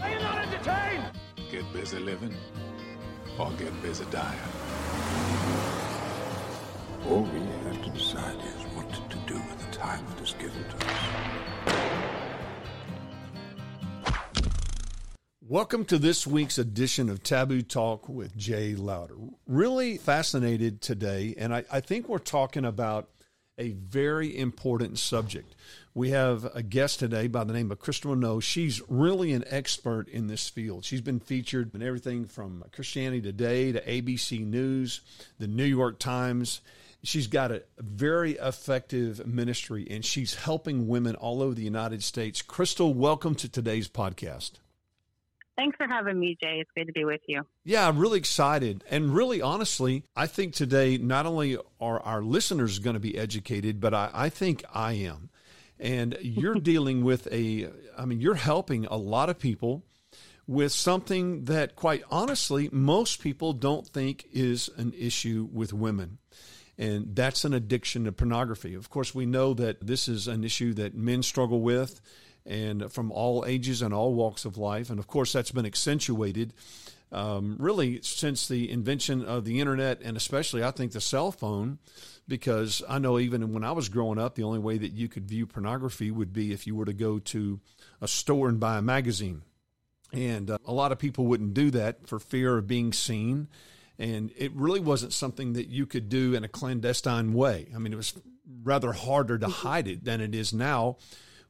Are you not entertained? Get busy living or get busy dying. All we have to decide is what to do with the time that is given to us. Welcome to this week's edition of Taboo Talk with Jay Lowder. Really fascinated today, and I, I, think we're talking about a very important subject. We have a guest today by the name of Crystal Renaud. She's really an expert in this field. She's been featured in everything from Christianity Today to ABC News, the New York Times. She's got a very effective ministry, and she's helping women all over the United States. Crystal, welcome to today's podcast. Thanks for having me, Jay. It's good to be with you. Yeah, I'm really excited. And really, honestly, I think today not only are our listeners going to be educated, but I, I think I am. And you're dealing with a, I mean, you're helping a lot of people with something that, quite honestly, most people don't think is an issue with women. And that's an addiction to pornography. Of course, we know that this is an issue that men struggle with and from all ages and all walks of life. And of course, that's been accentuated um, really since the invention of the internet and especially, I think, the cell phone. Because I know even when I was growing up, the only way that you could view pornography would be if you were to go to a store and buy a magazine. And uh, a lot of people wouldn't do that for fear of being seen. And it really wasn't something that you could do in a clandestine way. I mean, it was rather harder to hide it than it is now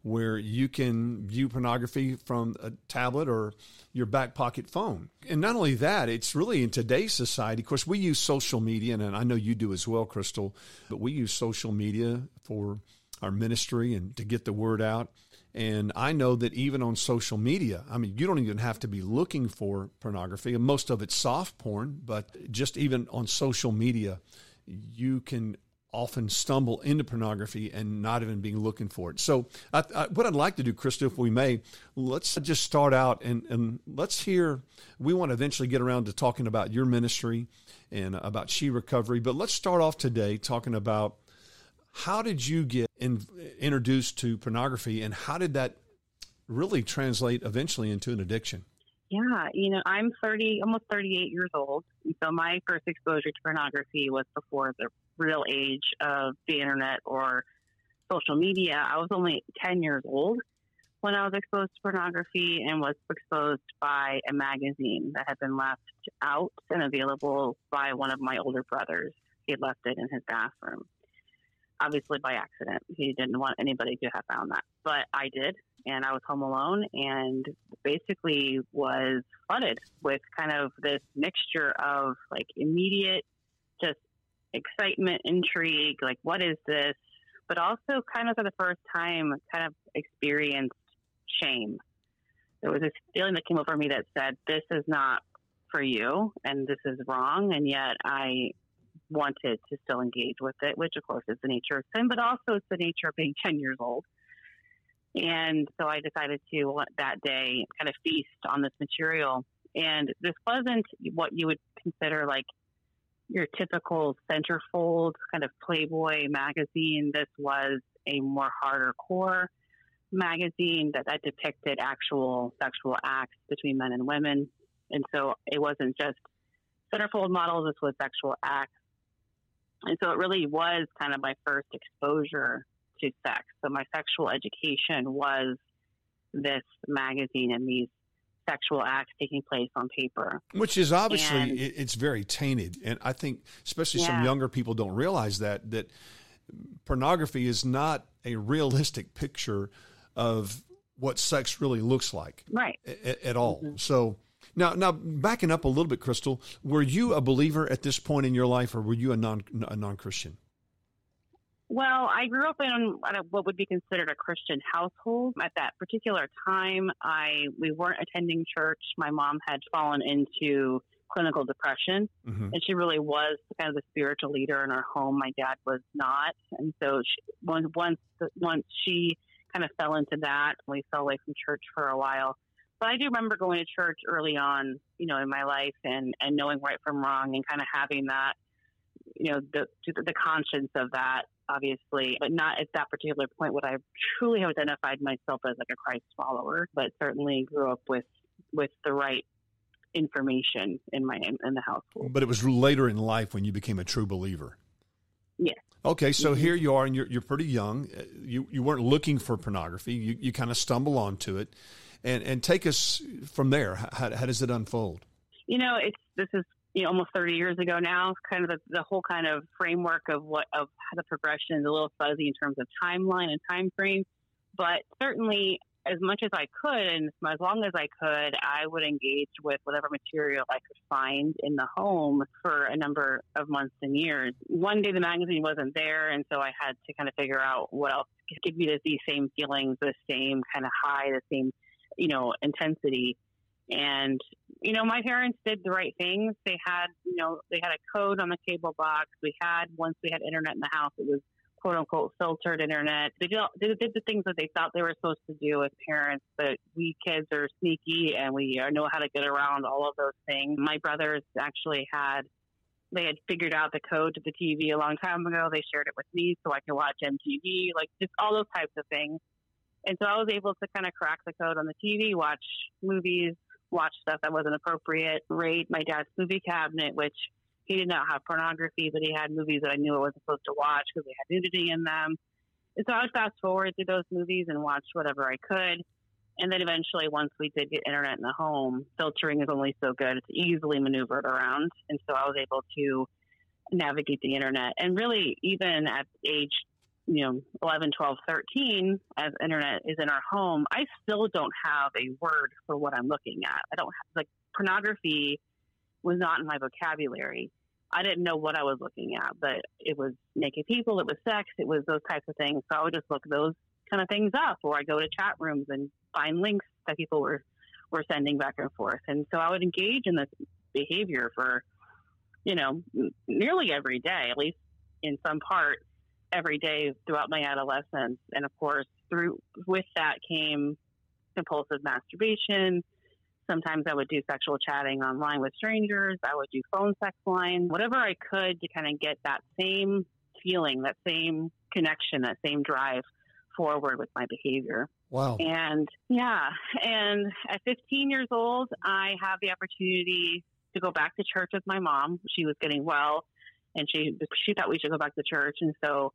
where you can view pornography from a tablet or your back pocket phone. And not only that, it's really in today's society. Of course, we use social media, and I know you do as well, Crystal, but we use social media for our ministry and to get the word out. And I know that even on social media, I mean, you don't even have to be looking for pornography. Most of it's soft porn, but just even on social media, you can often stumble into pornography and not even being looking for it. So, I, I, what I'd like to do, Krista, if we may, let's just start out and, and let's hear. We want to eventually get around to talking about your ministry and about She Recovery, but let's start off today talking about how did you get in, introduced to pornography and how did that really translate eventually into an addiction? Yeah, you know, I'm 30, almost 38 years old. So my first exposure to pornography was before the real age of the internet or social media. I was only 10 years old when I was exposed to pornography and was exposed by a magazine that had been left out and available by one of my older brothers. He had left it in his bathroom, obviously by accident. He didn't want anybody to have found that, but I did. And I was home alone and basically was flooded with kind of this mixture of like immediate just excitement, intrigue, like what is this? But also kind of for the first time, kind of experienced shame. There was this feeling that came over me that said, this is not for you and this is wrong. And yet I wanted to still engage with it, which of course is the nature of sin, but also it's the nature of being 10 years old. And so I decided to that day kind of feast on this material. And this wasn't what you would consider like your typical centerfold kind of Playboy magazine. This was a more harder core magazine that, that depicted actual sexual acts between men and women. And so it wasn't just centerfold models, this was sexual acts. And so it really was kind of my first exposure to sex. So my sexual education was this magazine and these sexual acts taking place on paper. Which is obviously and, it's very tainted, and I think especially yeah. some younger people don't realize that that pornography is not a realistic picture of what sex really looks like, right? At, at all. Mm-hmm. So. Now, now backing up a little bit, Crystal, were you a believer at this point in your life, or were you a non a non Christian? Well, I grew up in what would be considered a Christian household. At that particular time, I we weren't attending church. My mom had fallen into clinical depression, mm-hmm. and she really was kind of the spiritual leader in our home. My dad was not, and so she, once once once she kind of fell into that, we fell away from church for a while. But I do remember going to church early on, you know, in my life, and and knowing right from wrong, and kind of having that, you know, the the conscience of that obviously, but not at that particular point would I truly have identified myself as like a Christ follower, but certainly grew up with with the right information in my in the household. But it was later in life when you became a true believer. Yes. Okay, so Mhm. here you are, and you're you're pretty young. Uh, You you weren't looking for pornography. You you kind of stumble onto it, and and take us from there. How, how does it unfold? You know, it's this is you know almost 30 years ago now. Kind of the, the whole kind of framework of what of the progression is a little fuzzy in terms of timeline and time frame, but certainly as much as I could and as long as I could, I would engage with whatever material I could find in the home for a number of months and years. One day the magazine wasn't there, and so I had to kind of figure out what else could give me these same feelings, the same kind of high, the same, you know, intensity. And you know, my parents did the right things. They had, you know, they had a code on the cable box. We had once we had internet in the house, it was quote unquote filtered internet. They did, they did the things that they thought they were supposed to do as parents, but we kids are sneaky and we know how to get around all of those things. My brothers actually had, they had figured out the code to the TV a long time ago. They shared it with me so I could watch MTV, like just all those types of things. And so I was able to kind of crack the code on the TV, watch movies, watch stuff that wasn't appropriate, raid my dad's movie cabinet, which he did not have pornography, but he had movies that I knew I wasn't supposed to watch because they had nudity in them. And so I would fast forward through those movies and watch whatever I could. And then eventually, once we did get internet in the home, filtering is only so good. It's easily maneuvered around. And so I was able to navigate the internet. And really, even at age, you know, 11, 12, 13, as internet is in our home, I still don't have a word for what I'm looking at. I don't have, like, pornography was not in my vocabulary. I didn't know what I was looking at, but it was naked people, it was sex, it was those types of things. So I would just look those kind of things up, or I go to chat rooms and find links that people were were sending back and forth. And so I would engage in this behavior for, you know, nearly every day, at least in some part, every day throughout my adolescence. And of course, through with that came compulsive masturbation, Sometimes I would do sexual chatting online with strangers. I would do phone sex line, whatever I could to kind of get that same feeling, that same connection, that same drive forward with my behavior. Wow. And yeah, and at 15 years old, I have the opportunity to go back to church with my mom. She was getting well, and she she thought we should go back to church, and so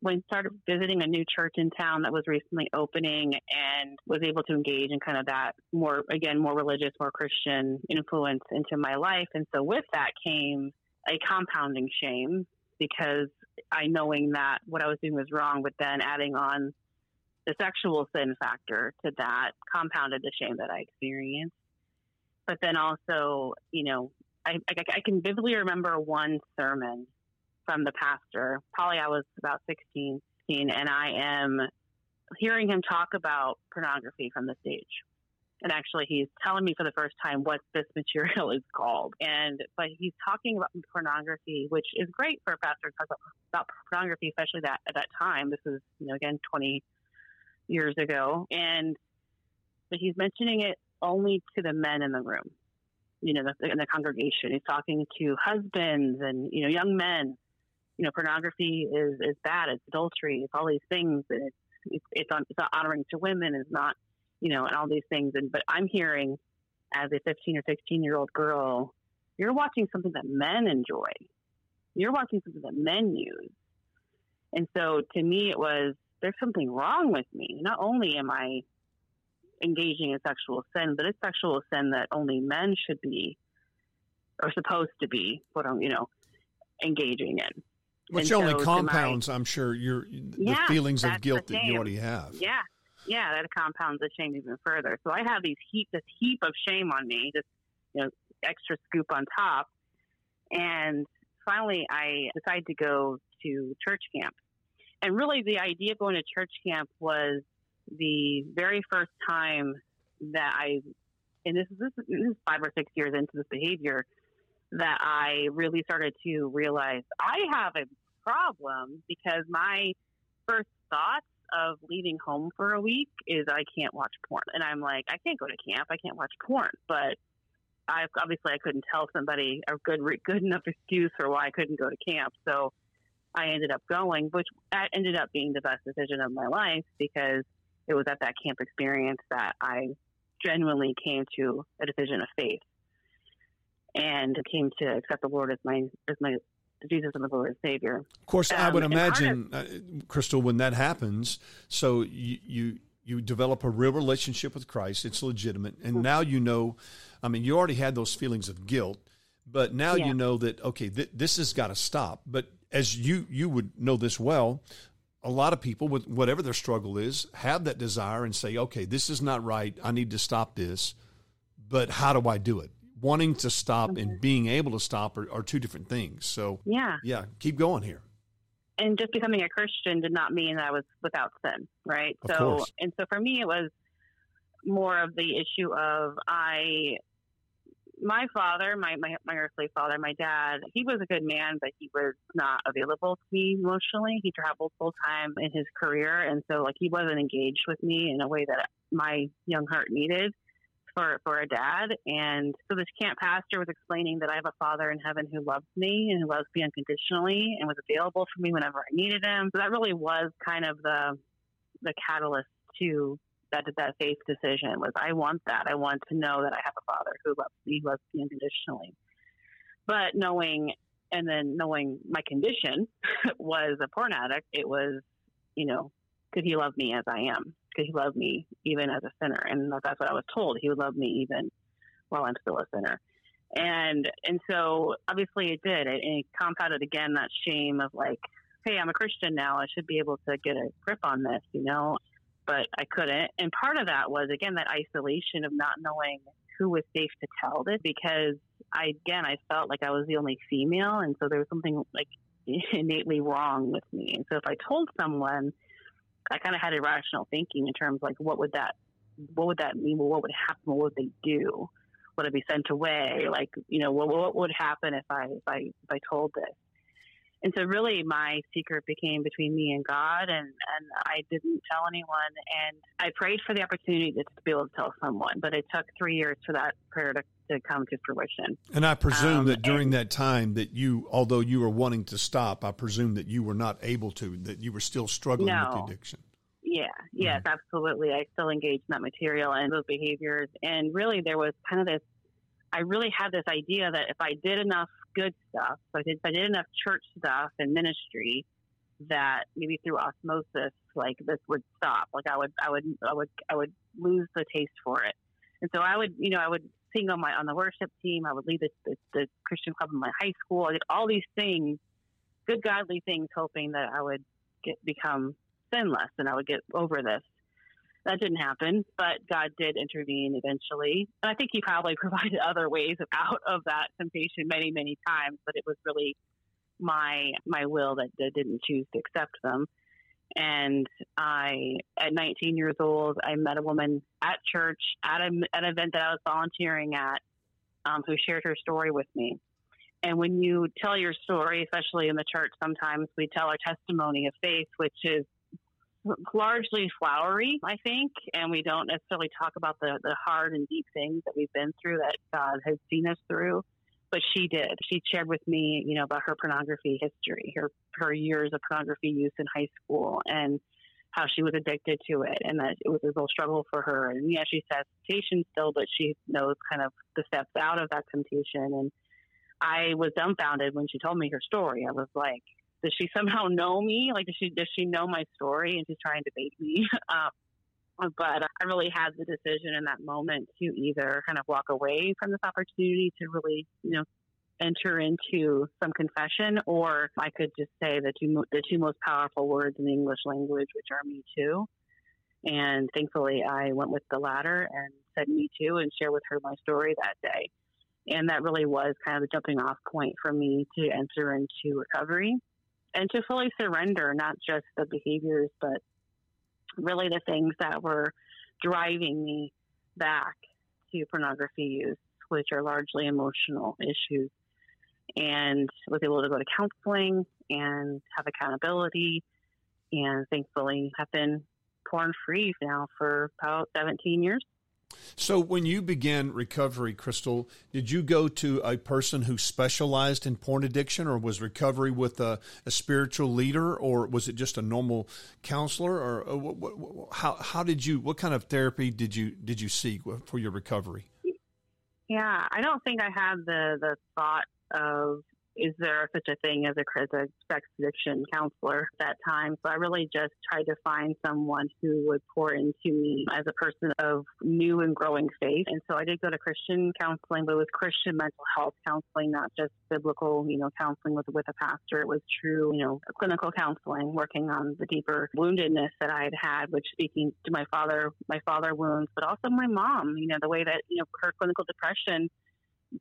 when started visiting a new church in town that was recently opening and was able to engage in kind of that more again more religious more christian influence into my life. And so with that came a compounding shame because i knowing that what i was doing was wrong but then adding on the sexual sin factor to that compounded the shame that i experienced. But then also you know i, I, I can vividly remember one sermon from the pastor. Probably I was about 16, and I am hearing him talk about pornography from the stage. And actually, he's telling me for the first time what this material is called. And but he's talking about pornography, which is great for a pastor to talk about, pornography, especially that at that time. This is you know again 20 years ago, and but he's mentioning it only to the men in the room. You know, in the congregation. He's talking to husbands and you know young men you know, pornography is, is bad. It's adultery. It's all these things, and it's it's on, it's not honoring to women. It's not, you know, and all these things. And but I'm hearing, as a 15 or 16 year old girl, you're watching something that men enjoy. You're watching something that men use. And so to me, it was there's something wrong with me. Not only am I engaging in sexual sin, but it's sexual sin that only men should be or supposed to be, what you know, engaging in. Which And only so compounds, I'm sure, your the Yeah, feelings of guilt that you already have. Yeah, yeah, that compounds the shame even further. So I have these heap, this heap of shame on me, this you know extra scoop on top, and finally I decided to go to church camp. And really, the idea of going to church camp was the very first time that I, and this is this is, this is five or six years into this behavior, that I really started to realize I have a problem because my first thoughts of leaving home for a week is I can't watch porn. And I'm like, I can't go to camp. I can't watch porn. But I obviously I couldn't tell somebody a good good enough excuse for why I couldn't go to camp. So I ended up going, which ended up being the best decision of my life because it was at that camp experience that I genuinely came to a decision of faith and came to accept the Lord as my as my Jesus and the Lord and Savior. Of course, um, I would imagine, of, uh, Crystal, when that happens, so you, you you develop a real relationship with Christ. It's legitimate, and mm-hmm. now you know. I mean, you already had those feelings of guilt, but now yeah. you know that okay, th- this has got to stop. But as you you would know this well, a lot of people with whatever their struggle is have that desire and say, okay, this is not right. I need to stop this. But how do I do it? Wanting to stop mm-hmm. and being able to stop are, are two different things. So yeah, yeah, keep going here and just becoming a Christian did not mean that I was without sin, right? Of so, course. and so for me, it was more of the issue of I, my father, my, my, my earthly father, my dad, he was a good man, but he was not available to me emotionally. He traveled full time in his career. And so, like, he wasn't engaged with me in a way that my young heart needed for for a dad. And so this camp pastor was explaining that I have a father in heaven who loves me and who loves me unconditionally and was available for me whenever I needed him. So that really was kind of the the catalyst to that that faith decision was I want that. I want to know that I have a father who loves me, loves me unconditionally. But knowing and then knowing my condition was a porn addict, it was, you know, could he love me as I am? Could he love me even as a sinner? And that's what I was told. He would love me even while I'm still a sinner. And and so obviously it did. It, it compounded again that shame of like, hey, I'm a Christian now. I should be able to get a grip on this, you know. But I couldn't. And part of that was again that isolation of not knowing who was safe to tell this because I again I felt like I was the only female, and so there was something like innately wrong with me. And so if I told someone I kind of had irrational thinking in terms like what would that what would that mean? Well, what would happen? What would they do? Would I be sent away? Like you know, what, what would happen if I if I if I told this? And so really my secret became between me and God and, and I didn't tell anyone and I prayed for the opportunity to, to be able to tell someone, but it took three years for that prayer to, to come to fruition. And I presume um, that during and, that time that you, although you were wanting to stop, I presume that you were not able to, that you were still struggling no. with the addiction. Yeah, yes, mm-hmm. absolutely. I still engaged in that material and those behaviors. And really there was kind of this I really had this idea that if I did enough good stuff, so if I did enough church stuff and ministry, that maybe through osmosis, like this would stop. Like I would, I would, I would, I would lose the taste for it. And so I would, you know, I would sing on my on the worship team. I would lead the, the, the Christian club in my high school. I did all these things, good godly things, hoping that I would get become sinless and I would get over this. That didn't happen, but God did intervene eventually. And I think He probably provided other ways out of that temptation many, many times, but it was really my my will that, didn't choose to accept them. And I, at 19 years old, I met a woman at church at, a, an event that I was volunteering at, um, who shared her story with me. And when you tell your story, especially in the church, sometimes we tell our testimony of faith, which is largely flowery, I think, and we don't necessarily talk about the, the hard and deep things that we've been through that God has seen us through. But she did. She shared with me, you know, about her pornography history, her her years of pornography use in high school, and how she was addicted to it, and that it was a real struggle for her. And yeah, she says temptation still, but she knows kind of the steps out of that temptation. And I was dumbfounded when she told me her story. I was like, does she somehow know me? Like, does she does she know my story and she's trying to bait me? um, but I really had the decision in that moment to either kind of walk away from this opportunity to really, you know, enter into some confession, or I could just say the two the two most powerful words in the English language, which are "me too." And thankfully, I went with the latter and said "me too" and share with her my story that day. And that really was kind of the jumping off point for me to enter into recovery and to fully surrender not just the behaviors, but really the things that were driving me back to pornography use, which are largely emotional issues. And was able to go to counseling and have accountability, and thankfully have been porn free now for about 17 years. So, when you began recovery, Crystal, did you go to a person who specialized in porn addiction, or was recovery with a, a spiritual leader, or was it just a normal counselor, or, uh, what, what, how how did you? What kind of therapy did you did you seek for your recovery? Yeah, I don't think I had the the thought of is there such a thing as a, a sex addiction counselor at that time? So I really just tried to find someone who would pour into me as a person of new and growing faith. And so I did go to Christian counseling, but it was Christian mental health counseling, not just biblical, you know, counseling with, with a pastor. It was true, you know, clinical counseling, working on the deeper woundedness that I had had, which speaking to my father, my father wounds, but also my mom, you know, the way that, you know, her clinical depression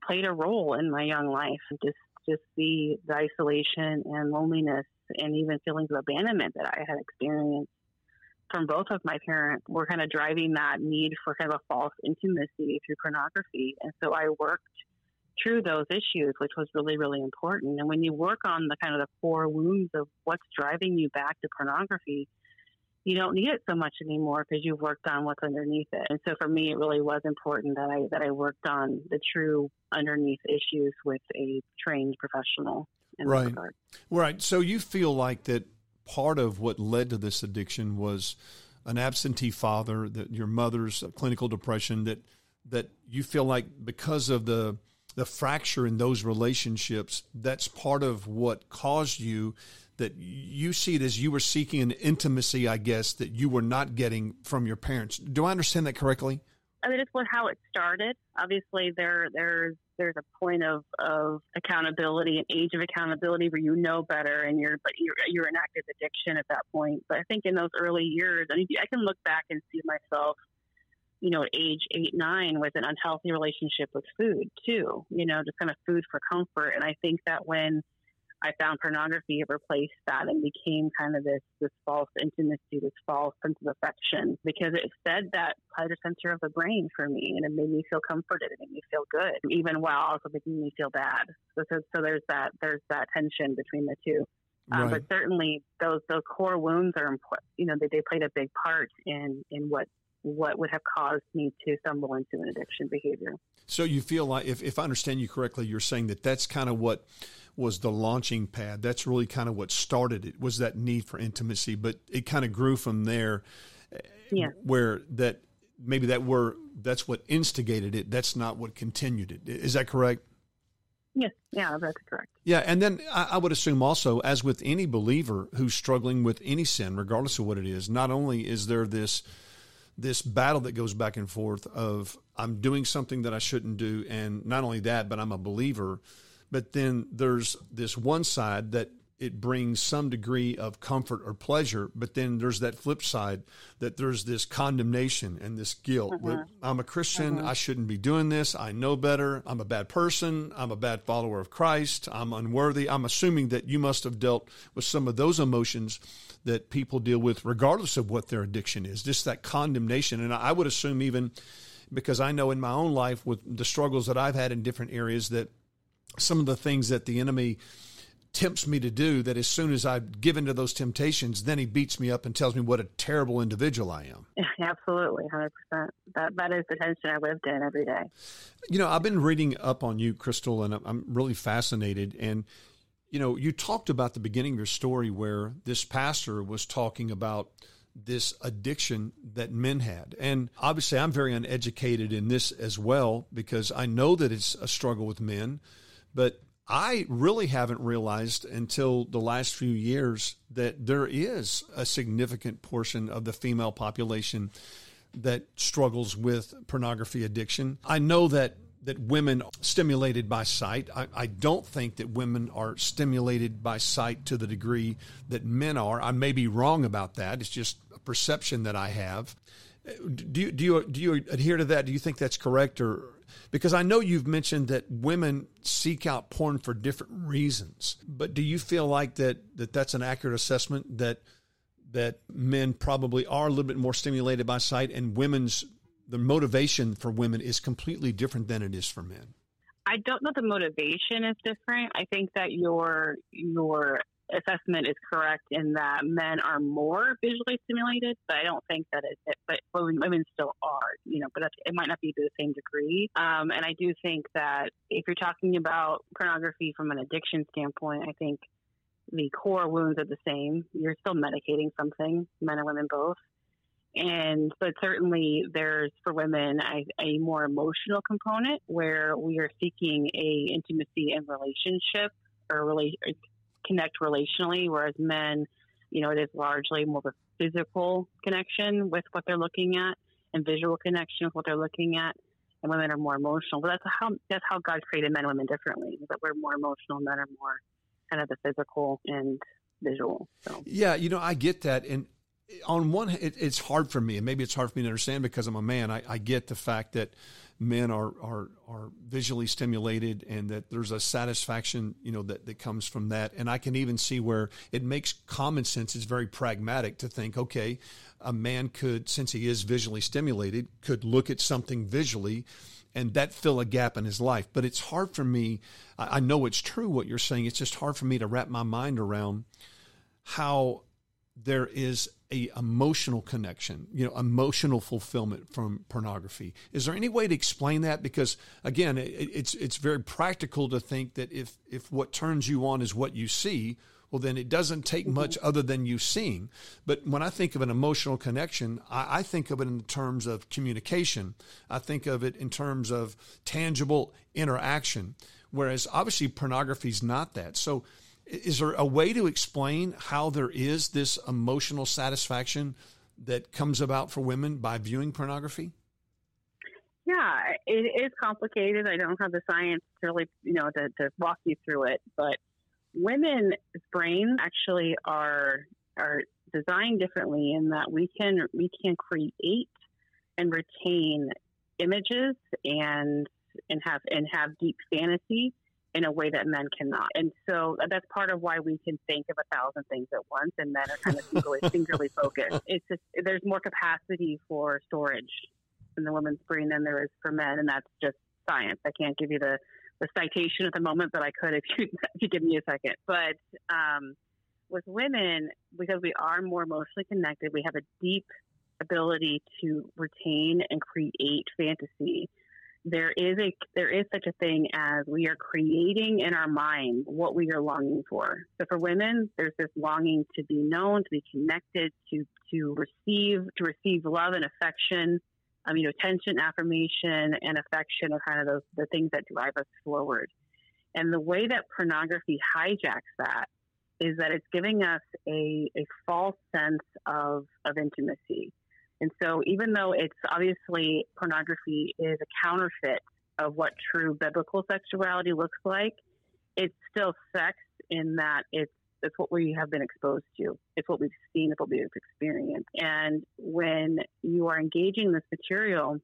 played a role in my young life. Just just the, the isolation and loneliness and even feelings of abandonment that I had experienced from both of my parents were kind of driving that need for kind of a false intimacy through pornography. And so I worked through those issues, which was really, really important. And when you work on the kind of the core wounds of what's driving you back to pornography, you don't need it so much anymore because you've worked on what's underneath it. And so for me, it really was important that I that I worked on the true underneath issues with a trained professional. right. Right. So you feel like that part of what led to this addiction was an absentee father, that your mother's clinical depression, that that you feel like because of the the fracture in those relationships, that's part of what caused you that you see it as you were seeking an intimacy, I guess, that you were not getting from your parents. Do I understand that correctly? I mean, it's what how it started. Obviously, there there's there's a point of, of accountability, an age of accountability where you know better, and you're but you're you're in active addiction at that point. But I think in those early years, I mean, I can look back and see myself, you know, at age eight nine with an unhealthy relationship with food too. You know, just kind of food for comfort. And I think that when I found pornography replaced that and became kind of this this false intimacy, this false sense of affection because it fed that pleasure center of the brain for me and it made me feel comforted, it made me feel good, even while also making me feel bad. So so, so there's that there's that tension between the two. Um, right. But certainly those those core wounds are important. You know, they, they played a big part in in what what would have caused me to stumble into an addiction behavior. So you feel like, if, if I understand you correctly, you're saying that that's kind of what was the launching pad. That's really kind of what started it was that need for intimacy, but it kind of grew from there. Yeah. Where that maybe that were that's what instigated it. That's not what continued it. Is that correct? Yes, yeah, that's correct. Yeah, and then I, I, would assume also, as with any believer who's struggling with any sin, regardless of what it is, not only is there this this battle that goes back and forth of I'm doing something that I shouldn't do, and not only that, but I'm a believer. But then there's this one side that it brings some degree of comfort or pleasure, but then there's that flip side that there's this condemnation and this guilt. Uh-huh. I'm a Christian. Uh-huh. I shouldn't be doing this. I know better. I'm a bad person. I'm a bad follower of Christ. I'm unworthy. I'm assuming that you must have dealt with some of those emotions that people deal with, regardless of what their addiction is, just that condemnation. And I would assume, even because I know in my own life with the struggles that I've had in different areas, that some of the things that the enemy tempts me to do that as soon as I give into those temptations, then he beats me up and tells me what a terrible individual I am. Absolutely, hundred percent. That that is the tension I lived in every day. You know, I've been reading up on you, Crystal, and I'm really fascinated. And you know, you talked about the beginning of your story where this pastor was talking about this addiction that men had. And obviously, I'm very uneducated in this as well because I know that it's a struggle with men, but I really haven't realized until the last few years that there is a significant portion of the female population that struggles with pornography addiction. I know that that women are stimulated by sight. I, I, don't think that women are stimulated by sight to the degree that men are. I may be wrong about that. It's just a perception that I have. Do you, do you, do you adhere to that? Do you think that's correct? Or because I know you've mentioned that women seek out porn for different reasons, but do you feel like that, that that's an accurate assessment that that men probably are a little bit more stimulated by sight and women's the motivation for women is completely different than it is for men. I don't know the motivation is different. I think that your your assessment is correct in that men are more visually stimulated, but I don't think that it, it but women still are, you know, but it might not be to the same degree. Um, and I do think that if you're talking about pornography from an addiction standpoint, I think the core wounds are the same. You're still medicating something, men and women both. And but certainly there's for women a, a more emotional component where we are seeking a intimacy and relationship or really connect relationally, whereas men, you know, it is largely more of a physical connection with what they're looking at and visual connection with what they're looking at. And women are more emotional. But that's how that's how God created men and women differently. That we're more emotional, men are more kind of the physical and visual. So. Yeah, you know, I get that, and on one, it, it's hard for me, and maybe it's hard for me to understand because I'm a man. I, I get the fact that men are, are are visually stimulated and that there's a satisfaction you know that, that comes from that and i can even see where it makes common sense it's very pragmatic to think okay a man could since he is visually stimulated could look at something visually and that fill a gap in his life but it's hard for me i know it's true what you're saying it's just hard for me to wrap my mind around how there is a emotional connection, you know, emotional fulfillment from pornography. Is there any way to explain that? Because again, it, it's it's very practical to think that if if what turns you on is what you see, well, then it doesn't take mm-hmm. much other than you seeing. But when I think of an emotional connection, I, I think of it in terms of communication. I think of it in terms of tangible interaction. Whereas obviously pornography is not that. So is there a way to explain how there is this emotional satisfaction that comes about for women by viewing pornography? Yeah, it is complicated. I don't have the science to really, you know, to, to walk you through it, but women's brains actually are are designed differently in that we can we can create and retain images and and have and have deep fantasy in a way that men cannot. And so that's part of why we can think of a thousand things at once, and men are kind of singularly, singularly focused. It's just there's more capacity for storage in the women's brain than there is for men, and that's just science. I can't give you the the citation at the moment, but I could if you if you give me a second. But um, with women, because we are more emotionally connected, we have a deep ability to retain and create fantasy there is a there is such a thing as we are creating in our mind what we are longing for. So for women, there's this longing to be known, to be connected, to to receive to receive love and affection, um, you know, attention, affirmation, and affection are kind of those the things that drive us forward. And the way that pornography hijacks that is that it's giving us a, a false sense of, of intimacy. And so, even though it's obviously pornography is a counterfeit of what true biblical sexuality looks like, it's still sex in that it's it's what we have been exposed to. It's what we've seen. It's what we've experienced. And when you are engaging this material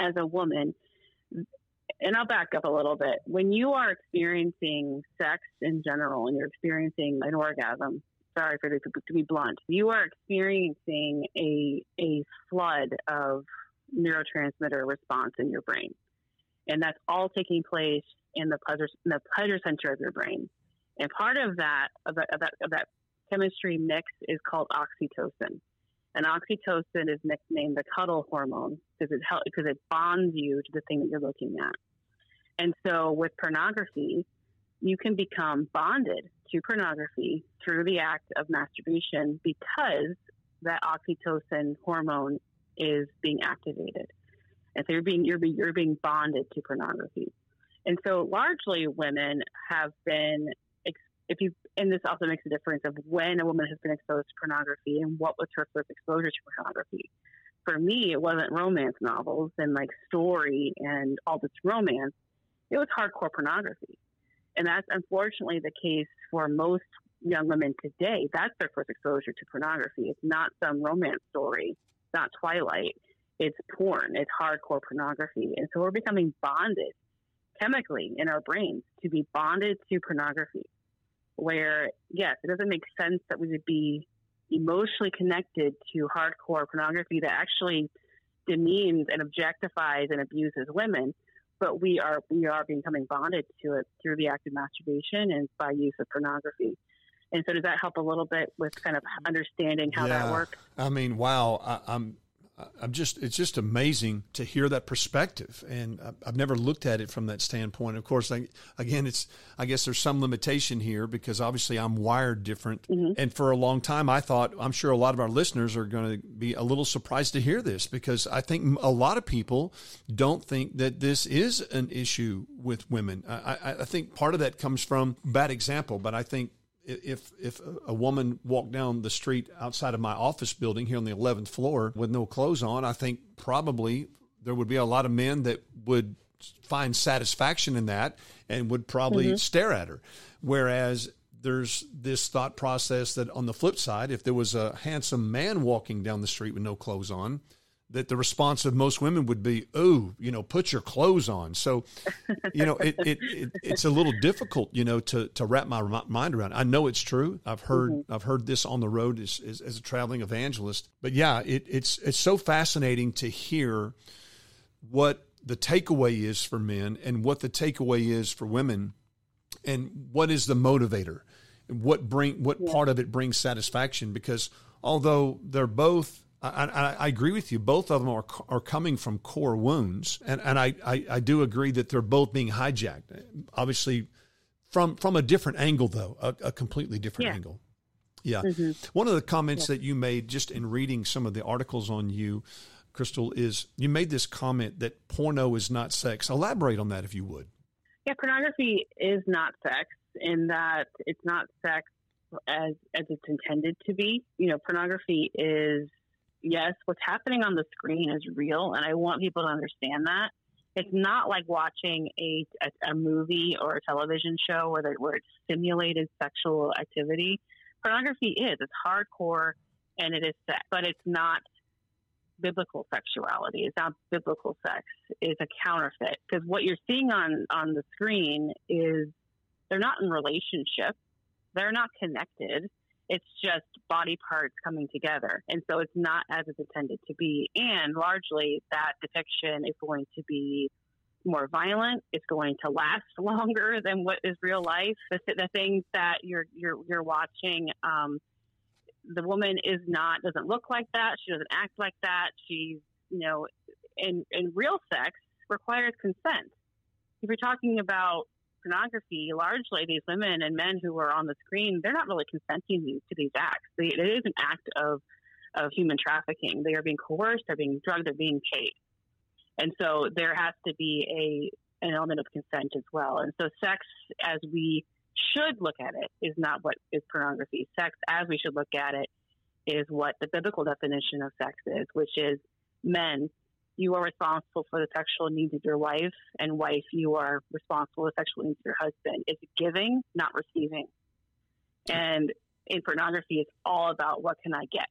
as a woman, and I'll back up a little bit. When you are experiencing sex in general and you're experiencing an orgasm, sorry for this to be blunt, you are experiencing a a flood of neurotransmitter response in your brain, and that's all taking place in the pleasure in the pleasure center of your brain. And part of that of that, of that, of that chemistry mix is called oxytocin. And oxytocin is nicknamed the cuddle hormone because it help, because it bonds you to the thing that you're looking at. And so with pornography, you can become bonded to pornography through the act of masturbation because that oxytocin hormone is being activated. And so you're being you're, you're being bonded to pornography. And so largely women have been if you and this also makes a difference of when a woman has been exposed to pornography and what was her first exposure to pornography. For me, it wasn't romance novels and like story and all this romance. It was hardcore pornography. And that's unfortunately the case for most young women today. That's their first exposure to pornography. It's not some romance story, not Twilight. It's porn, it's hardcore pornography. And so we're becoming bonded chemically in our brains to be bonded to pornography. Where, yes, it doesn't make sense that we would be emotionally connected to hardcore pornography that actually demeans and objectifies and abuses women but we are we are becoming bonded to it through the act of masturbation and by use of pornography. And so, does that help a little bit with kind of understanding how yeah. that works? I mean, wow, I, I'm I'm just it's just amazing to hear that perspective, and I've never looked at it from that standpoint. Of course, I, again, it's I guess there's some limitation here because obviously I'm wired different, mm-hmm. and for a long time I thought I'm sure a lot of our listeners are going to be a little surprised to hear this because I think a lot of people don't think that this is an issue with women. I, I think part of that comes from bad example, but I think if if a woman walked down the street outside of my office building here on the 11th floor with no clothes on, I think probably there would be a lot of men that would find satisfaction in that and would probably mm-hmm. stare at her. Whereas there's this thought process that on the flip side, if there was a handsome man walking down the street with no clothes on, that the response of most women would be, "Oh, you know, put your clothes on." So, you know, it, it, it, it's a little difficult, you know, to to wrap my mind around. I know it's true. I've heard mm-hmm. I've heard this on the road as, as, as a traveling evangelist. But yeah, it, it's it's so fascinating to hear what the takeaway is for men and what the takeaway is for women, and what is the motivator, what bring what yeah. part of it brings satisfaction. Because although they're both I, I, I, agree with you. Both of them are are coming from core wounds, and and I, I, I do agree that they're both being hijacked. Obviously, from from a different angle, though, a, a completely different yeah. angle. Yeah. Mm-hmm. One of the comments yeah. that you made just in reading some of the articles on you, Crystal, is you made this comment that porno is not sex. Elaborate on that, if you would. Yeah, pornography is not sex in that it's not sex as as it's intended to be. You know, pornography is yes, what's happening on the screen is real, and I want people to understand that. It's not like watching a, a, a movie or a television show where, where it's simulated sexual activity. Pornography is. It's hardcore and it is sex, but it's not biblical sexuality. It's not biblical sex. It's a counterfeit because what you're seeing on on the screen is they're not in relationship. They're not connected. It's just body parts coming together. And so it's not as it's intended to be. And largely that depiction is going to be more violent. It's going to last longer than what is real life. The, the things that you're, you're, you're watching, um, the woman is not, doesn't look like that. She doesn't act like that. She's, you know, in, in real sex requires consent. If you're talking about pornography, largely these women and men who are on the screen, they're not really consenting to these acts. They, it is an act of of human trafficking. They are being coerced, they're being drugged, they're being paid, and so there has to be a an element of consent as well. And so, sex, as we should look at it, is not what is pornography. Sex, as we should look at it, is what the biblical definition of sex is, which is men you are responsible for the sexual needs of your wife, and wife, you are responsible for the sexual needs of your husband. It's giving, not receiving. And in pornography, it's all about what can I get,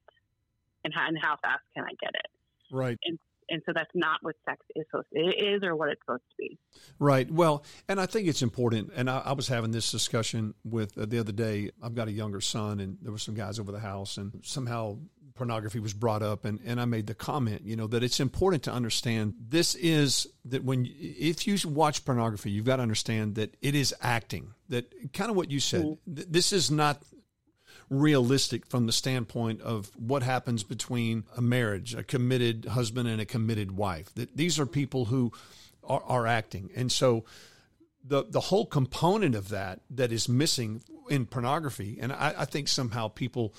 and how, and how fast can I get it. Right. And and so that's not what sex is supposed to, it is or what it's supposed to be. Right. Well, and I think it's important. And I, I was having this discussion with uh, the other day. I've got a younger son, and there were some guys over the house, and somehow pornography was brought up and, and I made the comment, you know, that it's important to understand this is that when if you watch pornography, you've got to understand that it is acting. That kind of what you said. Mm-hmm. Th- this is not realistic from the standpoint of what happens between a marriage, a committed husband and a committed wife. That these are people who are, are acting. And so the the whole component of that that is missing in pornography, and I, I think somehow people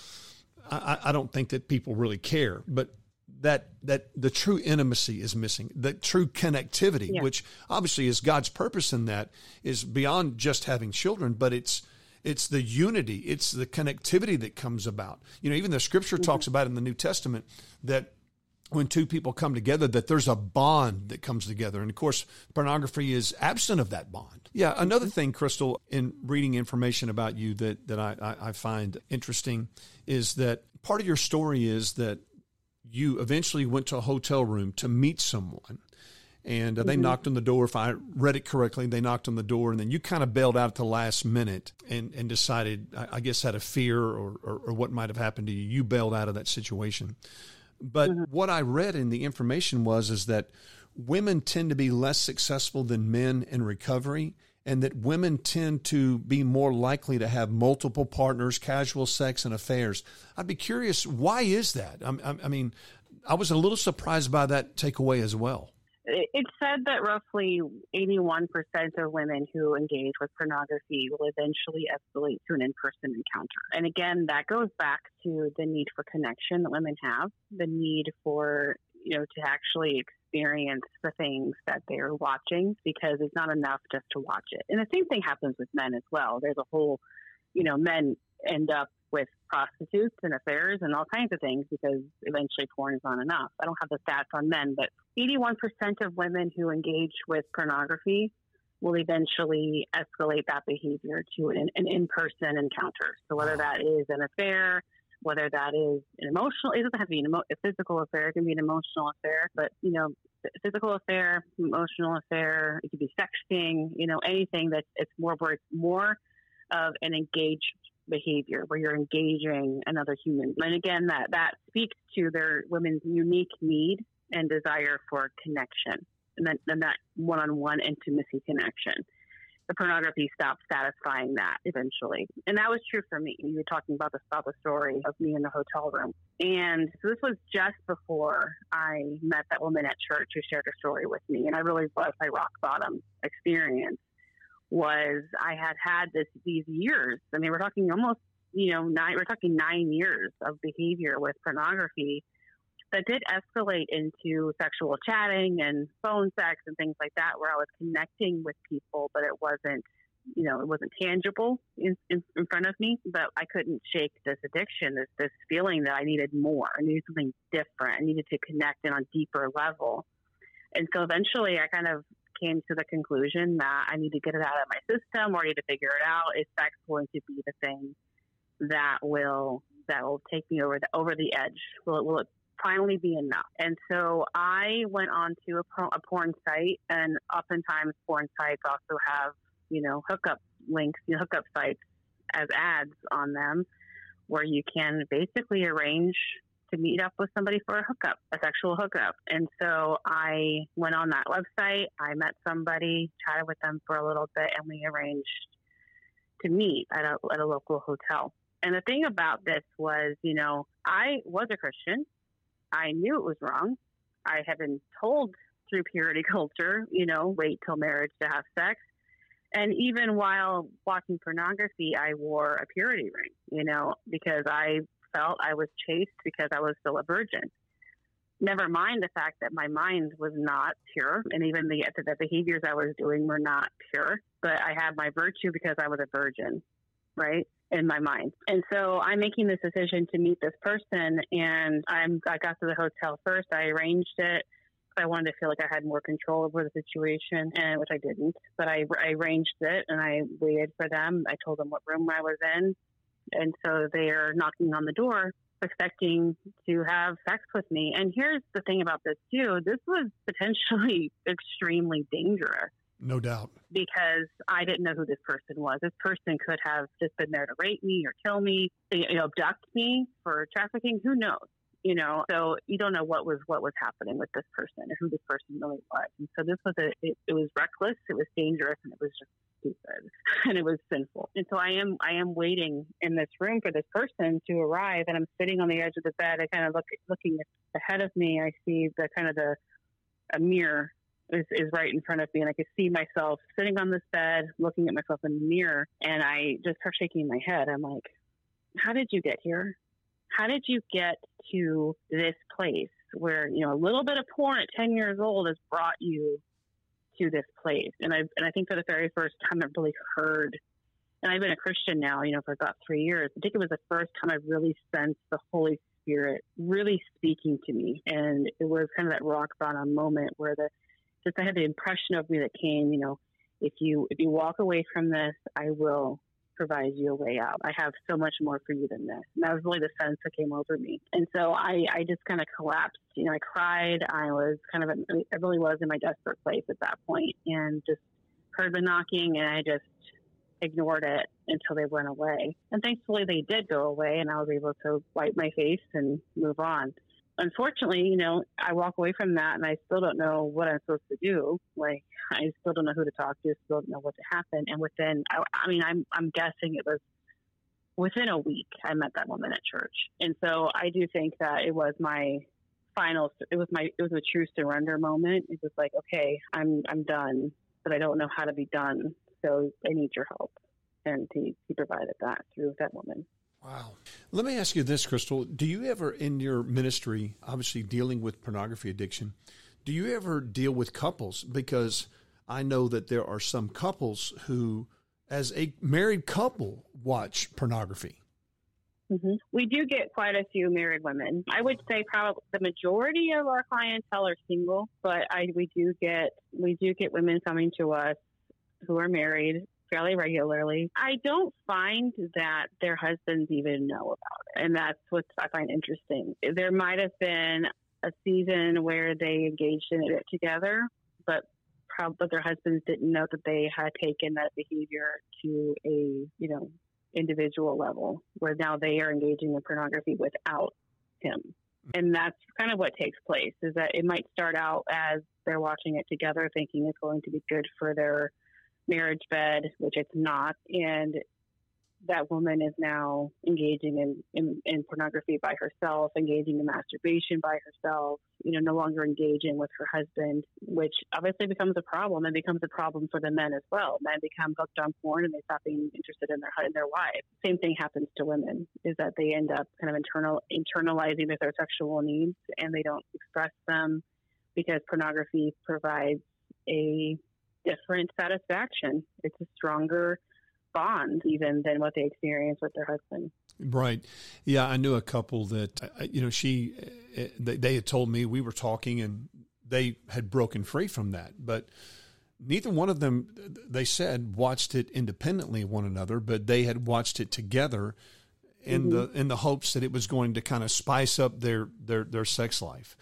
I, I don't think that people really care, but that that the true intimacy is missing the true connectivity yeah. which obviously is god's purpose in that is beyond just having children but it's it's the unity it's the connectivity that comes about you know even the scripture mm-hmm. talks about in the new testament that when two people come together that there's a bond that comes together and of course pornography is absent of that bond yeah another thing crystal in reading information about you that that I, I, I find interesting is that part of your story is that you eventually went to a hotel room to meet someone and uh, they mm-hmm. knocked on the door. If I read it correctly, they knocked on the door, and then you kind of bailed out at the last minute and, and decided, I, I guess, out of fear or, or, or, what might have happened to you, you bailed out of that situation. But mm-hmm. what I read in the information was is that women tend to be less successful than men in recovery, and that women tend to be more likely to have multiple partners, casual sex, and affairs. I'd be curious, why is that? I, I mean, I was a little surprised by that takeaway as well. It's said that roughly 81% of women who engage with pornography will eventually escalate to an in person encounter. And again, that goes back to the need for connection that women have, the need for, you know, to actually experience the things that they're watching because it's not enough just to watch it. And the same thing happens with men as well. There's a whole, you know, men end up with prostitutes and affairs and all kinds of things because eventually porn is not enough. I don't have the stats on men, but 81% of women who engage with pornography will eventually escalate that behavior to an, an in-person encounter. So whether that is an affair, whether that is an emotional, it doesn't have to be emo- a physical affair. It can be an emotional affair, but you know, physical affair, emotional affair. It could be sexting. You know, anything that it's more where it's more of an engaged behavior where you're engaging another human. And again, that that speaks to their women's unique need and desire for connection, and then that one-on-one intimacy connection the pornography stopped satisfying that eventually. And that was true for me. You were talking about the about the story of me in the hotel room. And so this was just before I met that woman at church who shared her story with me. And I really was my rock bottom experience was I had had this these years. I mean, we're talking almost, you know, nine, we're talking nine years of behavior with pornography that did escalate into sexual chatting and phone sex and things like that, where I was connecting with people, but it wasn't, you know, it wasn't tangible in, in, in front of me. But I couldn't shake this addiction, this this feeling that I needed more, I needed something different, I needed to connect in on a deeper level. And so eventually, I kind of came to the conclusion that I need to get it out of my system, or I need to figure it out. Is sex going to be the thing that will that will take me over the over the edge? Will it will it finally be enough. And so I went on to a, a porn site, and oftentimes porn sites also have, you know, hookup links, you know, hookup sites as ads on them where you can basically arrange to meet up with somebody for a hookup, a sexual hookup. And so I went on that website, I met somebody, chatted with them for a little bit, and we arranged to meet at a, at a local hotel. And the thing about this was, you know, I was a Christian. I knew it was wrong. I had been told through purity culture, you know, wait till marriage to have sex. And even while watching pornography, I wore a purity ring, you know, because I felt I was chaste because I was still a virgin. Never mind the fact that my mind was not pure, and even the, the behaviors I was doing were not pure. But I had my virtue because I was a virgin, right? In my mind. And so I'm making this decision to meet this person, and I'm I got to the hotel first. I arranged it. I wanted to feel like I had more control over the situation, and which I didn't. But I, I arranged it, and I waited for them. I told them what room I was in, and so they are knocking on the door, expecting to have sex with me. And here's the thing about this too: this was potentially extremely dangerous no doubt. Because I didn't know who this person was. This person could have just been there to rape me or kill me, you know, abduct me for trafficking. Who knows? You know, so you don't know what was what was happening with this person or who this person really was. And so this was a it, it was reckless, it was dangerous, and it was just stupid and it was sinful. And so I am I am waiting in this room for this person to arrive and I'm sitting on the edge of the bed. I kind of look looking ahead of me. I see the kind of the a mirror is, is right in front of me and I could see myself sitting on this bed looking at myself in the mirror and I just start shaking my head. I'm like, how did you get here? How did you get to this place where, you know, a little bit of porn at 10 years old has brought you to this place? And I, and I think for the very first time I've really heard, and I've been a Christian now, you know, for about three years. I think it was the first time I really sensed the Holy Spirit really speaking to me. And it was kind of that rock bottom moment where the, just I had the impression of me that came, you know, if you if you walk away from this, I will provide you a way out. I have so much more for you than this. And that was really the sense that came over me. And so I, I just kind of collapsed. You know, I cried. I was kind of, I really was in my desperate place at that point and just heard the knocking and I just ignored it until they went away. And thankfully they did go away and I was able to wipe my face and move on. Unfortunately, you know, I walk away from that and I still don't know what I'm supposed to do. Like, I still don't know who to talk to, still don't know what to happen. And within, I, I mean, I'm, I'm guessing it was within a week I met that woman at church. And so I do think that it was my final, it was my, it was a true surrender moment. It was like, okay, I'm, I'm done, but I don't know how to be done. So I need your help. And he, he provided that through that woman. Wow. Let me ask you this, Crystal. Do you ever, in your ministry, obviously dealing with pornography addiction, do you ever deal with couples? Because I know that there are some couples who, as a married couple, watch pornography. Mm-hmm. We do get quite a few married women. I would say probably the majority of our clientele are single, but I we do get we do get women coming to us who are married fairly regularly. I don't find that their husbands even know about it. And that's what I find interesting. There might have been a season where they engaged in it together, but probably their husbands didn't know that they had taken that behavior to a, you know, individual level where now they are engaging in pornography without him. And that's kind of what takes place is that it might start out as they're watching it together thinking it's going to be good for their marriage bed, which it's not, and that woman is now engaging in, in, in, pornography by herself, engaging in masturbation by herself, you know, no longer engaging with her husband, which obviously becomes a problem and becomes a problem for the men as well. Men become hooked on porn and they stop being interested in their in their wives. Same thing happens to women is that they end up kind of internal internalizing their sexual needs and they don't express them because pornography provides a different satisfaction. It's a stronger bond even than what they experience with their husband. Right. Yeah, I knew a couple that uh, you know she uh, they had told me we were talking and they had broken free from that, but neither one of them they said watched it independently of one another, but they had watched it together in mm-hmm. the in the hopes that it was going to kind of spice up their their their sex life.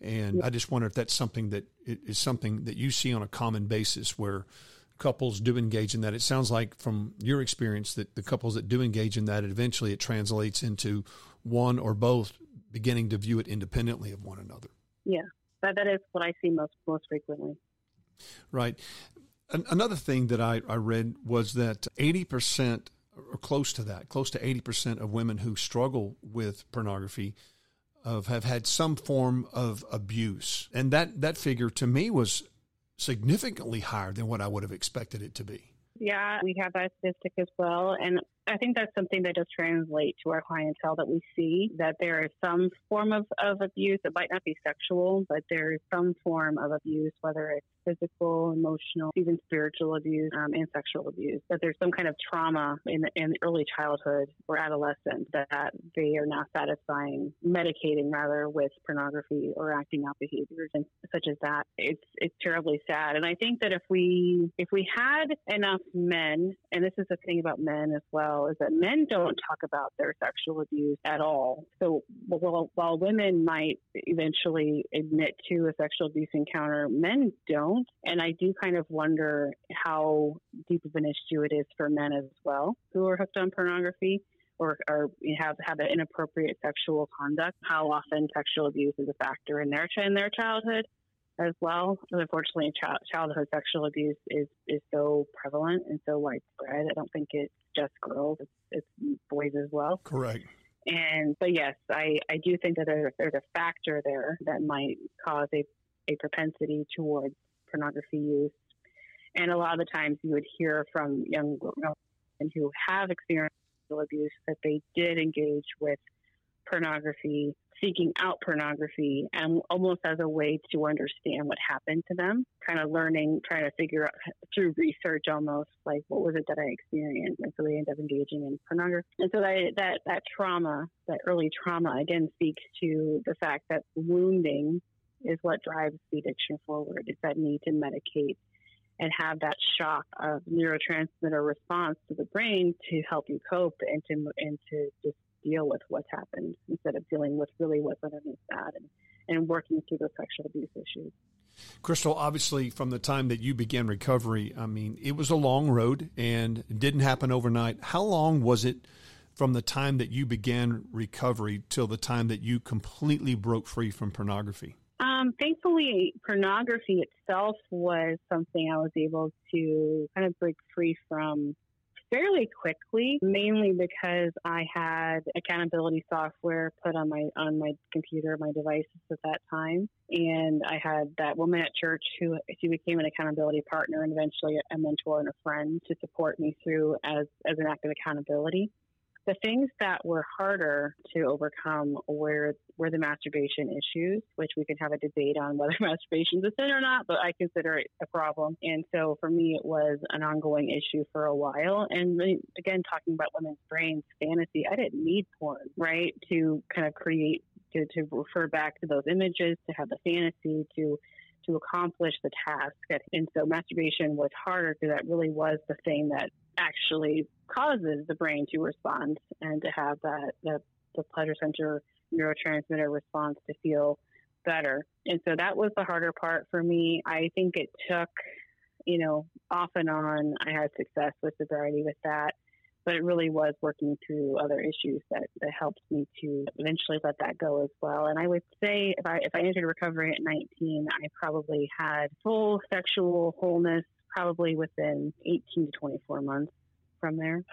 And I just wonder if that's something that is something that you see on a common basis where couples do engage in that. It sounds like from your experience that the couples that do engage in that, eventually it translates into one or both beginning to view it independently of one another. Yeah, that, that is what I see most most frequently. Right. Another thing that I, I read was that 80% or close to that, close to 80% of women who struggle with pornography of have had some form of abuse. And that, that figure to me was significantly higher than what I would have expected it to be. Yeah, we have that statistic as well. And I think that's something that does translate to our clientele that we see that there is some form of, of abuse. It might not be sexual, but there is some form of abuse, whether it's physical, emotional, even spiritual abuse um, and sexual abuse. That there's some kind of trauma in, in early childhood or adolescence that they are not satisfying, medicating rather with pornography or acting out behaviors and such as that. It's it's terribly sad. And I think that if we if we had enough men, and this is the thing about men as well, is that men don't talk about their sexual abuse at all. So while, while women might eventually admit to a sexual abuse encounter, men don't. And I do kind of wonder how deep of an issue it is for men as well who are hooked on pornography or, or have have an inappropriate sexual conduct. How often sexual abuse is a factor in their in their childhood as well. And unfortunately, childhood sexual abuse is is so prevalent and so widespread. I don't think it's just girls; it's, it's boys as well. Correct. And but yes, I, I do think that there's, there's a factor there that might cause a, a propensity towards pornography use. And a lot of the times you would hear from young women who have experienced sexual abuse that they did engage with pornography, seeking out pornography, and almost as a way to understand what happened to them, kind of learning, trying to figure out through research almost like what was it that I experienced, and so they end up engaging in pornography. And so that that that trauma, that early trauma, again speaks to the fact that wounding is what drives the addiction forward. It's that need to medicate and have that shock of neurotransmitter response to the brain to help you cope and to and to just deal with what's happened instead of dealing with really what's underneath that and, and working through those sexual abuse issues. Crystal, obviously, from the time that you began recovery, I mean, it was a long road and didn't happen overnight. How long was it from the time that you began recovery till the time that you completely broke free from pornography? Um, thankfully, pornography itself was something I was able to kind of break free from fairly quickly, mainly because I had accountability software put on my on my computer, my devices at that time, and I had that woman at church who she became an accountability partner and eventually a mentor and a friend to support me through as as an act of accountability. The things that were harder to overcome were were the masturbation issues, which we could have a debate on whether masturbation is a sin or not, but I consider it a problem. And so for me, it was an ongoing issue for a while. And again, talking about women's brains, fantasy, I didn't need porn, right, to kind of create to, to refer back to those images, to have the fantasy, to to accomplish the task. And so masturbation was harder because that really was the thing that actually causes the brain to respond and to have that the, the pleasure center neurotransmitter response to feel better. And so that was the harder part for me. I think it took, you know, off and on, I had success with sobriety with that but it really was working through other issues that, that helped me to eventually let that go as well. And I would say if I if I entered recovery at 19, I probably had full sexual wholeness probably within 18 to 24 months from there.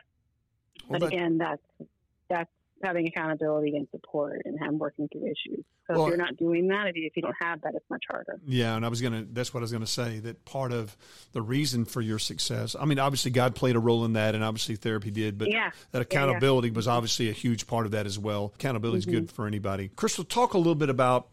Well, but again, that's that's having accountability and support and working through issues. So well, if you're not doing that, if you, if you don't have that, it's much harder. Yeah, and I was gonna. That's what I was gonna say. That part of the reason for your success. I mean, obviously God played a role in that, and obviously therapy did. But yeah. that accountability yeah, yeah. was obviously a huge part of that as well. Accountability is mm-hmm. good for anybody. Crystal, talk a little bit about.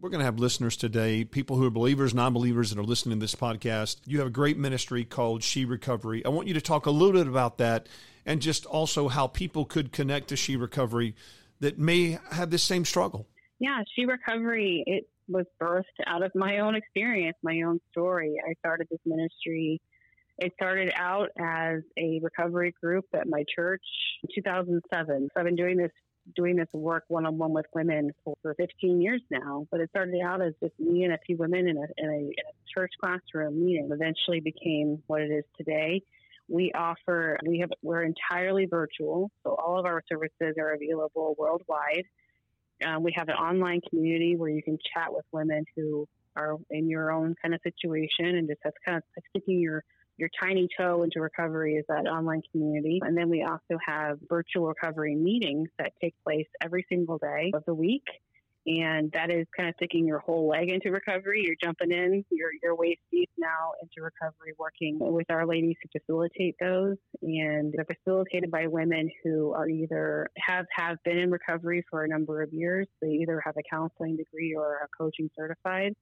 We're going to have listeners today, people who are believers, non-believers that are listening to this podcast. You have a great ministry called She Recovery. I want you to talk a little bit about that, and just also how people could connect to She Recovery that may have this same struggle yeah, She Recovery, it was birthed out of my own experience, my own story. I started this ministry. It started out as a recovery group at my church in 2007. So I've been doing this doing this work one on one with women for, for 15 years now. But it started out as just me and a few women in a, in a, in a church classroom meeting. Eventually became what it is today. We offer we have we're entirely virtual, so all of our services are available worldwide. Um, we have an online community where you can chat with women who are in your own kind of situation and just that's kind of sticking your your tiny toe into recovery is that online community. And then we also have virtual recovery meetings that take place every single day of the week and that is kind of sticking your whole leg into recovery. You're jumping in, you're, you're waist deep now into recovery, working with our ladies to facilitate those. And they're facilitated by women who are either have, have been in recovery for a number of years. They either have a counseling degree or are coaching certified.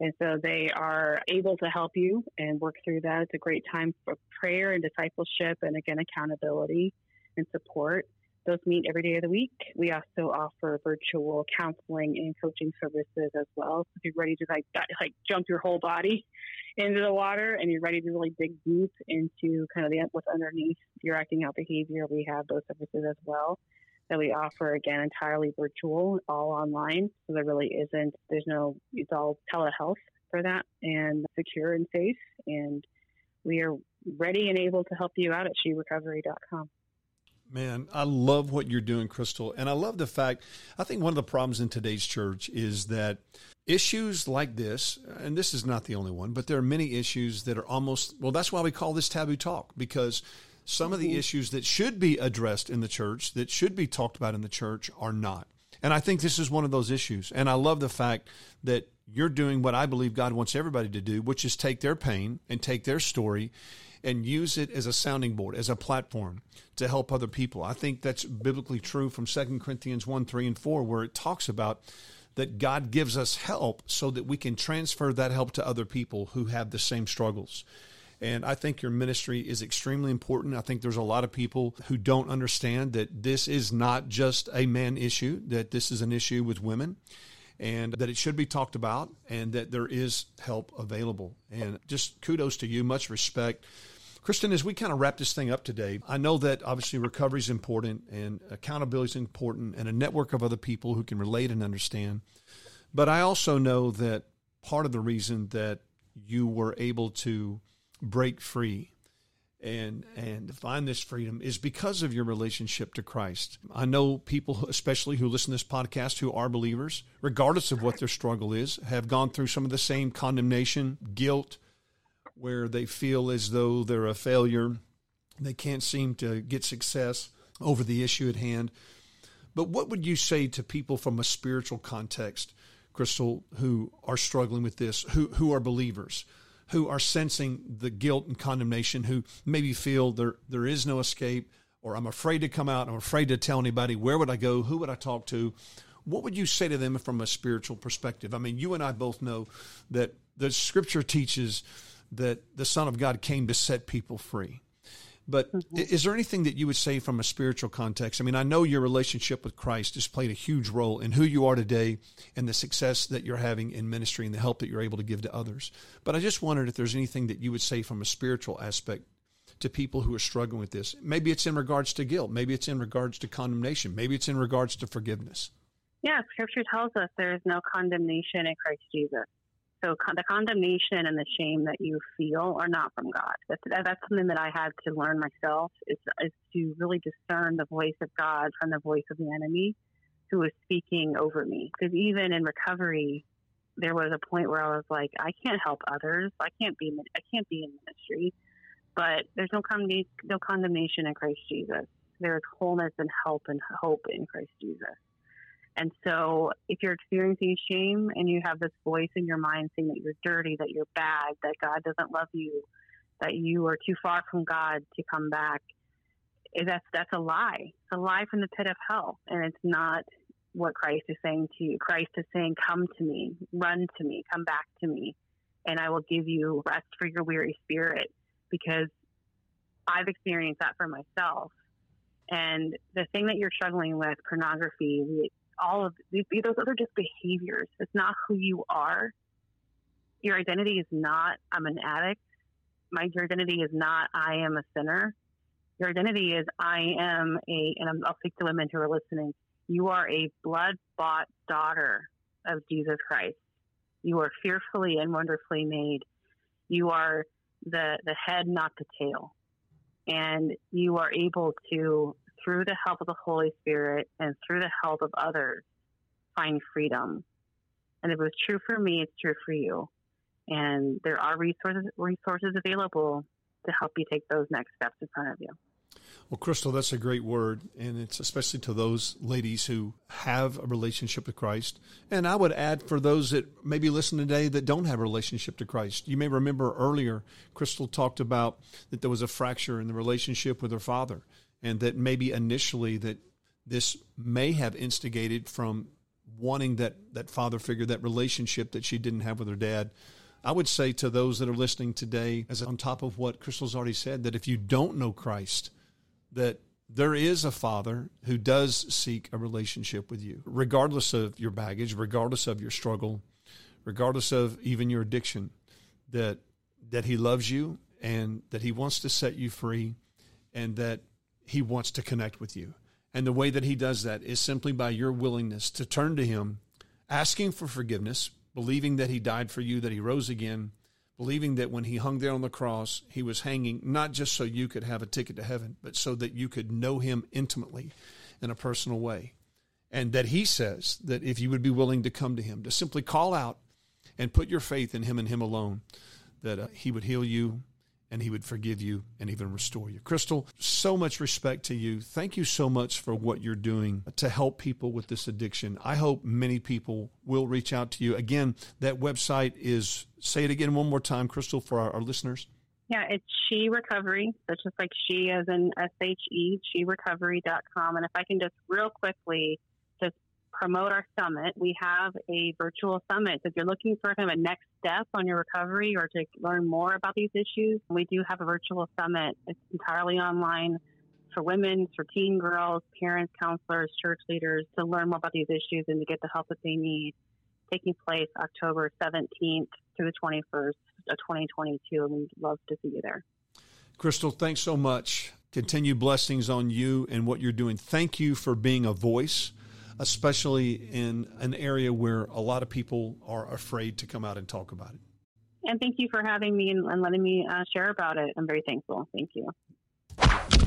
And so they are able to help you and work through that. It's a great time for prayer and discipleship and again, accountability and support. Those meet every day of the week. We also offer virtual counseling and coaching services as well. So if you're ready to like like jump your whole body into the water and you're ready to really dig deep into kind of the what's underneath your acting out behavior, we have those services as well that we offer again entirely virtual, all online. So there really isn't there's no it's all telehealth for that and secure and safe and we are ready and able to help you out at sherecovery.com. Man, I love what you're doing, Crystal. And I love the fact, I think one of the problems in today's church is that issues like this, and this is not the only one, but there are many issues that are almost, well, that's why we call this taboo talk, because some of the mm-hmm. issues that should be addressed in the church, that should be talked about in the church, are not. And I think this is one of those issues. And I love the fact that you're doing what I believe God wants everybody to do, which is take their pain and take their story and use it as a sounding board, as a platform to help other people. I think that's biblically true from 2 Corinthians 1, 3, and 4, where it talks about that God gives us help so that we can transfer that help to other people who have the same struggles. And I think your ministry is extremely important. I think there's a lot of people who don't understand that this is not just a man issue, that this is an issue with women, and that it should be talked about, and that there is help available. And just kudos to you, much respect Kristen, as we kind of wrap this thing up today, I know that obviously recovery is important and accountability is important and a network of other people who can relate and understand. But I also know that part of the reason that you were able to break free and and find this freedom is because of your relationship to Christ. I know people, especially who listen to this podcast, who are believers, regardless of what their struggle is, have gone through some of the same condemnation, guilt, where they feel as though they're a failure, they can't seem to get success over the issue at hand. But what would you say to people from a spiritual context, Crystal, who are struggling with this, who who are believers? who are sensing the guilt and condemnation, who maybe feel there there is no escape, or I'm afraid to come out, I'm afraid to tell anybody. Where would I go? Who would I talk to? What would you say to them from a spiritual perspective? I mean, you and I both know that the Scripture teaches that the Son of God came to set people free. But mm-hmm. is there anything that you would say from a spiritual context? I mean, I know your relationship with Christ has played a huge role in who you are today and the success that you're having in ministry and the help that you're able to give to others. But I just wondered if there's anything that you would say from a spiritual aspect to people who are struggling with this. Maybe it's in regards to guilt, maybe it's in regards to condemnation, maybe it's in regards to forgiveness. Yeah, scripture tells us there is no condemnation in Christ Jesus. So con- the condemnation and the shame that you feel are not from God. That's, that's something that I had to learn myself is, is to really discern the voice of God from the voice of the enemy who is speaking over me. Because even in recovery, there was a point where I was like, I can't help others. I can't be, I can't be in ministry. But there's no, condemnation, no condemnation in Christ Jesus. There is wholeness and help and hope in Christ Jesus. And so, if you're experiencing shame and you have this voice in your mind saying that you're dirty, that you're bad, that God doesn't love you, that you are too far from God to come back, eh, that's that's a lie. It's a lie from the pit of hell, and it's not what Christ is saying to you. Christ is saying, "Come to me, run to me, come back to me, and I will give you rest for your weary spirit." Because I've experienced that for myself. And the thing that you're struggling with, pornography, all of these, those other just behaviors. It's not who you are. Your identity is not, I'm an addict. My your identity is not, I am a sinner. Your identity is, I am a, and I'll speak to women who are listening. You are a blood bought daughter of Jesus Christ. You are fearfully and wonderfully made. You are the, the head, not the tail. And you are able to through the help of the Holy Spirit and through the help of others, find freedom. And if it was true for me, it's true for you. And there are resources resources available to help you take those next steps in front of you. Well, Crystal, that's a great word, and it's especially to those ladies who have a relationship with Christ. And I would add for those that maybe listen today that don't have a relationship to Christ. You may remember earlier, Crystal talked about that there was a fracture in the relationship with her father, and that maybe initially that this may have instigated from wanting that that father figure, that relationship that she didn't have with her dad. I would say to those that are listening today, as on top of what Crystal's already said, that if you don't know Christ, that there is a father who does seek a relationship with you, regardless of your baggage, regardless of your struggle, regardless of even your addiction, that that he loves you and that he wants to set you free and that he wants to connect with you. And the way that he does that is simply by your willingness to turn to him, asking for forgiveness, believing that he died for you, that he rose again, believing that when he hung there on the cross, he was hanging not just so you could have a ticket to heaven, but so that you could know him intimately in a personal way. And that he says that if you would be willing to come to him, to simply call out and put your faith in him and him alone, that uh, he would heal you, and he would forgive you and even restore you. Crystal, so much respect to you. Thank you so much for what you're doing to help people with this addiction. I hope many people will reach out to you. Again, that website is, say it again one more time, Crystal, for our, our listeners. Yeah, it's She Recovery. So just like she as in S H E, sherecovery.com. And if I can just real quickly promote our summit. We have a virtual summit. If you're looking for kind of a next step on your recovery or to learn more about these issues, we do have a virtual summit. It's entirely online for women, for teen girls, parents, counselors, church leaders to learn more about these issues and to get the help that they need. Taking place October 17th through the 21st of 2022, and we'd love to see you there. Crystal, thanks so much. Continued blessings on you and what you're doing. Thank you for being a voice especially in an area where a lot of people are afraid to come out and talk about it. And thank you for having me and, letting me uh, share about it. I'm very thankful. Thank you.